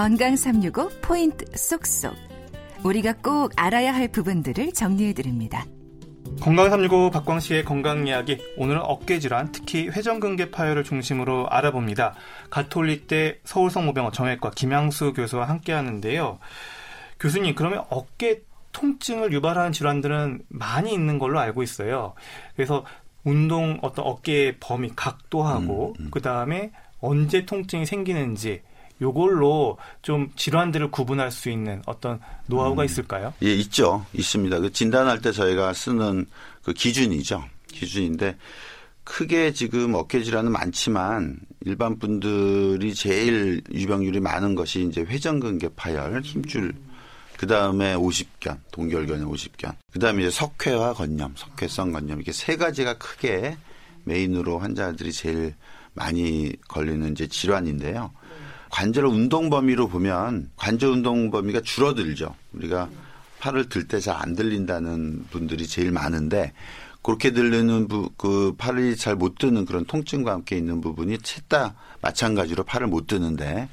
건강 365 포인트 쏙쏙. 우리가 꼭 알아야 할 부분들을 정리해 드립니다. 건강 365 박광식의 건강 이야기. 오늘은 어깨 질환, 특히 회전근개 파열을 중심으로 알아봅니다. 가톨릭대 서울성모병원 정외과 김양수 교수와 함께 하는데요. 교수님, 그러면 어깨 통증을 유발하는 질환들은 많이 있는 걸로 알고 있어요. 그래서 운동 어떤 어깨의 범위 각도하고 음, 음. 그다음에 언제 통증이 생기는지 요걸로 좀 질환들을 구분할 수 있는 어떤 노하우가 음. 있을까요? 예, 있죠. 있습니다. 그 진단할 때 저희가 쓰는 그 기준이죠. 기준인데 크게 지금 어깨 질환은 많지만 일반 분들이 제일 유병률이 많은 것이 이제 회전근개 파열, 힘줄 그 다음에 오십견, 동결견의 오십견. 그 다음에 이제 석회와 건염, 석회성 건염. 이렇게 세 가지가 크게 메인으로 환자들이 제일 많이 걸리는 이제 질환인데요. 관절 운동 범위로 보면 관절 운동 범위가 줄어들죠. 우리가 팔을 들 때 잘 안 들린다는 분들이 제일 많은데 그렇게 들리는 부, 그 팔이 잘 못 드는 그런 통증과 함께 있는 부분이 셋다 마찬가지로 팔을 못 드는데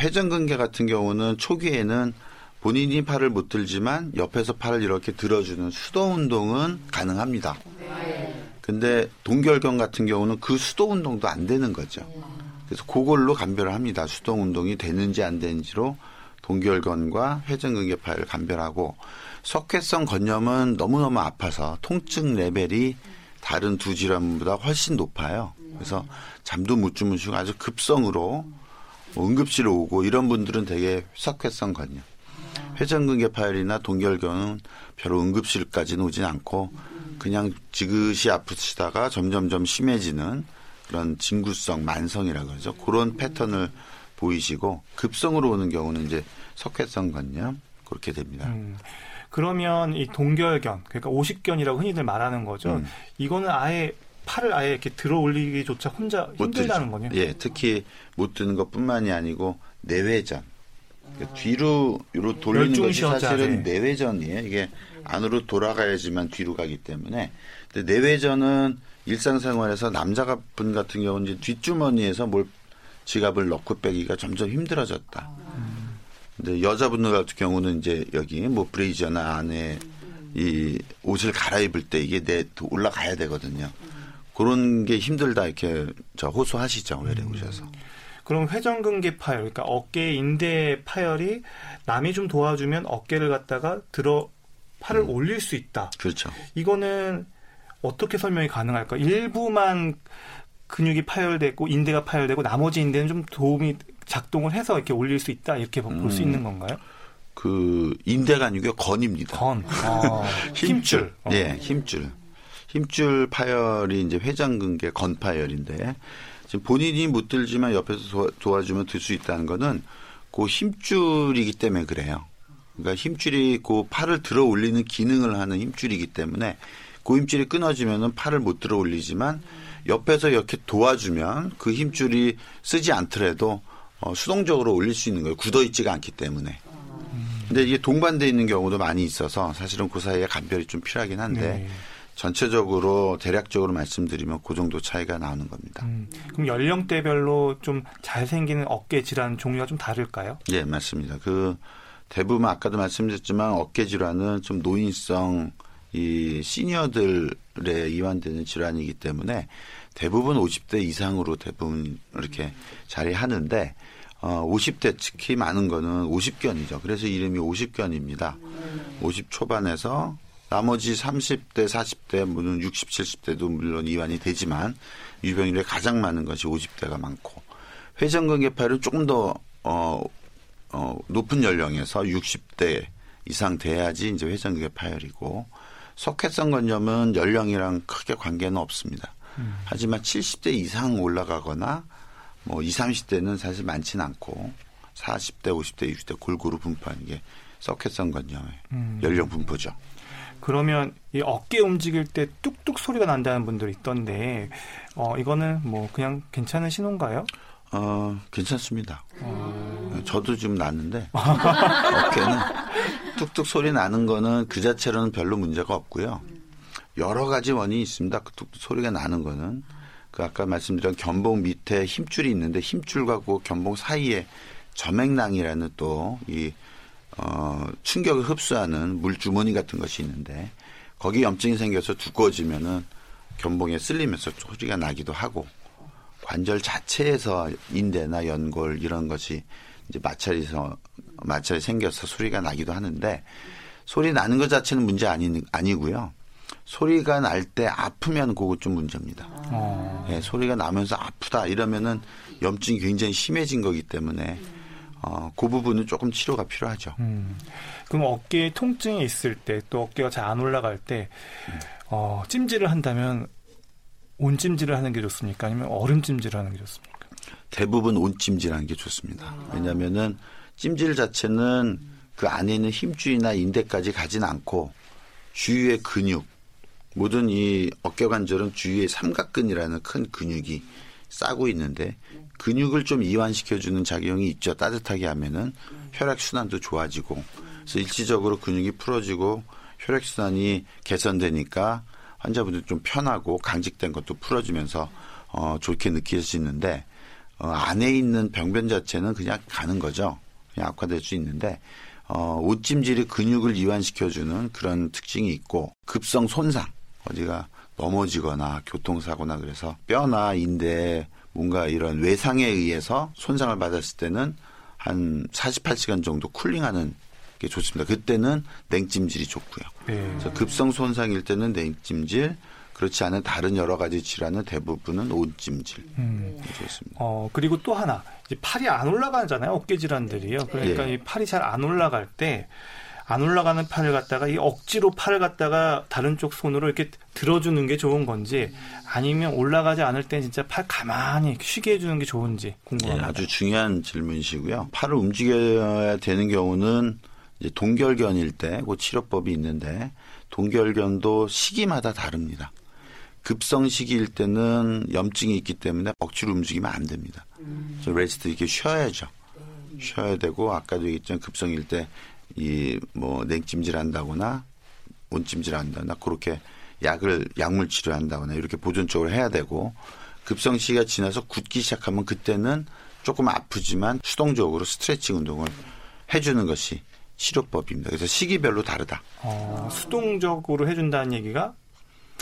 회전근개 같은 경우는 초기에는 본인이 팔을 못 들지만 옆에서 팔을 이렇게 들어주는 수동 운동은 가능합니다. 근데 동결경 같은 경우는 그 수동 운동도 안 되는 거죠. 그래서 그걸로 감별을 합니다. 수동 운동이 되는지 안 되는지로 동결건과 회전근개 파열을 감별하고 석회성 건염은 너무너무 아파서 통증 레벨이 다른 두 질환보다 훨씬 높아요. 그래서 잠도 못 주무시고 아주 급성으로 뭐 응급실로 오고 이런 분들은 되게 석회성 건염. 회전근개 파열이나 동결경은 별로 응급실까지는 오진 않고 그냥 지그시 아프시다가 점점점 심해지는 그런 진구성 만성이라 그러죠. 그런 패턴을 보이시고 급성으로 오는 경우는 이제 석회성 건염 그렇게 됩니다. 음. 그러면 이 동결견 그러니까 오십견이라고 흔히들 말하는 거죠. 음. 이거는 아예 팔을 아예 이렇게 들어 올리기조차 혼자 힘들다는 거냐? 예, 특히 못 드는 것뿐만이 아니고 내외전 그러니까 뒤로 로 돌리는 것이 사실은 내외전이에요. 이게 안으로 돌아가야지만 뒤로 가기 때문에. 근데 내외전은 일상생활에서 남자분 같은 경우는 이제 뒷주머니에서 뭘 지갑을 넣고 빼기가 점점 힘들어졌다. 근데 여자분들 같은 경우는 이제 여기 뭐 브레이저나 안에 이 옷을 갈아입을 때 이게 내 올라가야 되거든요. 그런 게 힘들다 이렇게 저 호소하시죠 외래 오셔서. 그럼 회전근개 파열, 그러니까 어깨 인대 파열이 남이 좀 도와주면 어깨를 갖다가 들어 팔을 음. 올릴 수 있다. 그렇죠. 이거는 어떻게 설명이 가능할까? 일부만 근육이 파열되고 인대가 파열되고 나머지 인대는 좀 도움이 작동을 해서 이렇게 올릴 수 있다 이렇게 볼수 음. 있는 건가요? 그 인대가 아니고 건입니다. 건. 아, 힘줄. 예, 네, 힘줄. 힘줄 파열이 이제 회전근개 건 파열인데 지금 본인이 못 들지만 옆에서 도와, 주면 들 수 있다는 거는 그 힘줄이기 때문에 그래요. 그러니까 힘줄이 그 팔을 들어 올리는 기능을 하는 힘줄이기 때문에 그 힘줄이 끊어지면은 팔을 못 들어 올리지만 옆에서 이렇게 도와주면 그 힘줄이 쓰지 않더라도 어, 수동적으로 올릴 수 있는 거예요. 굳어 있지가 않기 때문에. 근데 이게 동반돼 있는 경우도 많이 있어서 사실은 그 사이에 감별이 좀 필요하긴 한데 네. 전체적으로 대략적으로 말씀드리면 그 정도 차이가 나오는 겁니다. 음, 그럼 연령대별로 좀 잘생기는 어깨 질환 종류가 좀 다를까요? 예, 맞습니다. 그 대부분 아까도 말씀드렸지만 어깨 질환은 좀 노인성 이 시니어들에 이완되는 질환이기 때문에 대부분 50대 이상으로 대부분 이렇게 자리하는데 어, 50대 특히 많은 거는 50견이죠. 그래서 이름이 50견입니다. 50 초반에서 나머지 30대, 40대, 물론 60, 70대도 물론 이완이 되지만 유병률이 가장 많은 것이 50대가 많고 회전근개파열은 조금 더 어, 어, 높은 연령에서 60대 이상 돼야지 이제 회전근개 파열이고 석회성 건염은 연령이랑 크게 관계는 없습니다. 음. 하지만 70대 이상 올라가거나 뭐 20, 30대는 사실 많지는 않고 40대, 50대, 60대 골고루 분포하는 게 석회성 건염의 음. 연령 분포죠. 그러면 이 어깨 움직일 때 뚝뚝 소리가 난다는 분들이 있던데 어 이거는 뭐 그냥 괜찮은 신호인가요? 어 괜찮습니다. 어... 저도 지금 났는데 어깨는 뚝뚝 소리 나는 거는 그 자체로는 별로 문제가 없고요. 여러 가지 원인이 있습니다. 그 뚝뚝 소리가 나는 거는 그 아까 말씀드린 견봉 밑에 힘줄이 있는데 힘줄과 그 견봉 사이에 점액낭이라는 또 이 어, 충격을 흡수하는 물 주머니 같은 것이 있는데 거기 염증이 생겨서 두꺼워지면은 견봉에 쓸리면서 소리가 나기도 하고 관절 자체에서 인대나 연골 이런 것이 이제 마찰이서 마찰이 생겨서 소리가 나기도 하는데 소리 나는 것 자체는 문제 아니 아니고요. 소리가 날 때 아프면 그거 좀 문제입니다. 어. 예, 소리가 나면서 아프다 이러면은 염증이 굉장히 심해진 거기 때문에 어, 그 부분은 조금 치료가 필요하죠. 음. 그럼 어깨에 통증이 있을 때 또 어깨가 잘 안 올라갈 때 어, 찜질을 한다면 온찜질을 하는 게 좋습니까? 아니면 얼음 찜질을 하는 게 좋습니까? 대부분 온찜질하는 게 좋습니다. 왜냐하면은 찜질 자체는 그 안에 있는 힘줄이나 인대까지 가진 않고 주위의 근육 모든 이 어깨 관절은 주위에 삼각근이라는 큰 근육이 싸고 있는데 근육을 좀 이완시켜주는 작용이 있죠. 따뜻하게 하면은 혈액 순환도 좋아지고 그래서 일시적으로 근육이 풀어지고 혈액 순환이 개선되니까 환자분들 좀 편하고 강직된 것도 풀어주면서 어, 좋게 느껴지는데 어, 안에 있는 병변 자체는 그냥 가는 거죠. 그냥 악화될 수 있는데 어, 옷찜질이 근육을 이완시켜주는 그런 특징이 있고 급성 손상 어디가 넘어지거나 교통사고나 그래서 뼈나 인대 뭔가 이런 외상에 의해서 손상을 받았을 때는 한 48시간 정도 쿨링하는 게 좋습니다. 그때는 냉찜질이 좋고요. 네. 급성 손상일 때는 냉찜질, 그렇지 않은 다른 여러 가지 질환은 대부분은 온찜질 음. 좋습니다. 어, 그리고 또 하나. 이제 팔이 안 올라가잖아요. 어깨 질환들이요. 그러니까 예. 이 팔이 잘 안 올라갈 때, 안 올라가는 팔을 갖다가 이 억지로 팔을 갖다가 다른 쪽 손으로 이렇게 들어주는 게 좋은 건지, 아니면 올라가지 않을 땐 진짜 팔 가만히 쉬게 해주는 게 좋은지 예, 궁금합니다. 아주 중요한 질문이시고요. 팔을 움직여야 되는 경우는 이제 동결견일 때 그 치료법이 있는데 동결견도 시기마다 다릅니다. 급성 시기일 때는 염증이 있기 때문에 억지로 움직이면 안 됩니다. 저 rest 이렇게 쉬어야죠. 쉬어야 되고 아까도 얘기했지만 급성일 때 이 뭐 냉찜질 한다거나 온찜질 한다거나 그렇게 약을 약물 치료한다거나 이렇게 보존적으로 해야 되고 급성 시기가 지나서 굳기 시작하면 그때는 조금 아프지만 수동적으로 스트레칭 운동을 해주는 것이 치료법입니다. 그래서 시기별로 다르다. 어, 수동적으로 해준다는 얘기가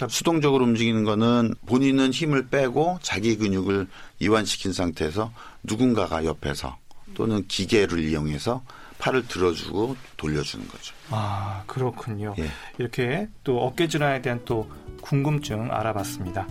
수동적으로 움직이는 거는 본인은 힘을 빼고 자기 근육을 이완시킨 상태에서 누군가가 옆에서 또는 기계를 이용해서 팔을 들어주고 돌려주는 거죠. 아 그렇군요. 예. 이렇게 또 어깨 질환에 대한 또 궁금증 알아봤습니다.